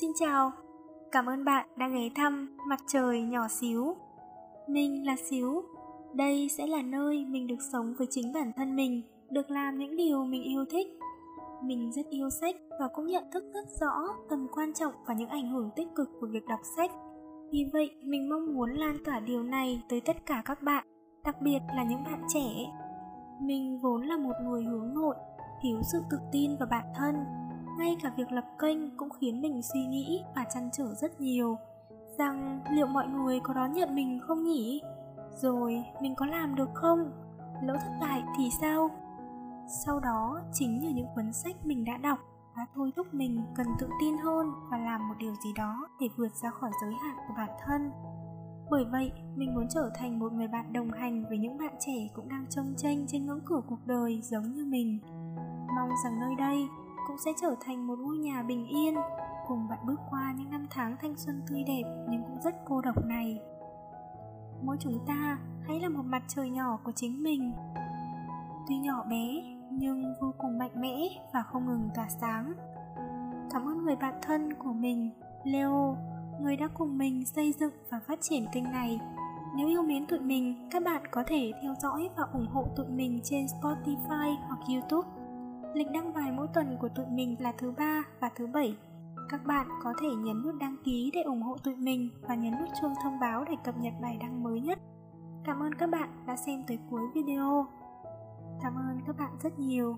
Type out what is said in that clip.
Xin chào, cảm ơn bạn đã ghé thăm mặt trời nhỏ xíu. Mình là Xíu, đây sẽ là nơi mình được sống với chính bản thân mình, được làm những điều mình yêu thích. Mình rất yêu sách và cũng nhận thức rất rõ tầm quan trọng và những ảnh hưởng tích cực của việc đọc sách. Vì vậy, mình mong muốn lan tỏa điều này tới tất cả các bạn, đặc biệt là những bạn trẻ. Mình vốn là một người hướng nội, thiếu sự tự tin vào bản thân ngay cả việc lập kênh cũng khiến mình suy nghĩ và chăn trở rất nhiều. Rằng liệu mọi người có đón nhận mình không nhỉ? Rồi, mình có làm được không? Lỡ thất bại thì sao? Sau đó, chính nhờ những cuốn sách mình đã đọc đã thôi thúc mình cần tự tin hơn và làm một điều gì đó để vượt ra khỏi giới hạn của bản thân. Bởi vậy, mình muốn trở thành một người bạn đồng hành với những bạn trẻ cũng đang trông tranh trên ngưỡng cửa cuộc đời giống như mình. Mong rằng nơi đây cũng sẽ trở thành một ngôi nhà bình yên, cùng bạn bước qua những năm tháng thanh xuân tươi đẹp nhưng cũng rất cô độc này. Mỗi chúng ta hãy là một mặt trời nhỏ của chính mình. Tuy nhỏ bé, nhưng vô cùng mạnh mẽ và không ngừng tỏa sáng. Cảm ơn người bạn thân của mình, leo, người đã cùng mình xây dựng và phát triển kênh này. Nếu yêu mến tụi mình, các bạn có thể theo dõi và ủng hộ tụi mình trên spotify hoặc youtube. Lịch đăng bài mỗi tuần của tụi mình là thứ ba và thứ bảy. Các bạn có thể nhấn nút đăng ký để ủng hộ tụi mình và nhấn nút chuông thông báo để cập nhật bài đăng mới nhất. Cảm ơn các bạn đã xem tới cuối video. Cảm ơn các bạn rất nhiều.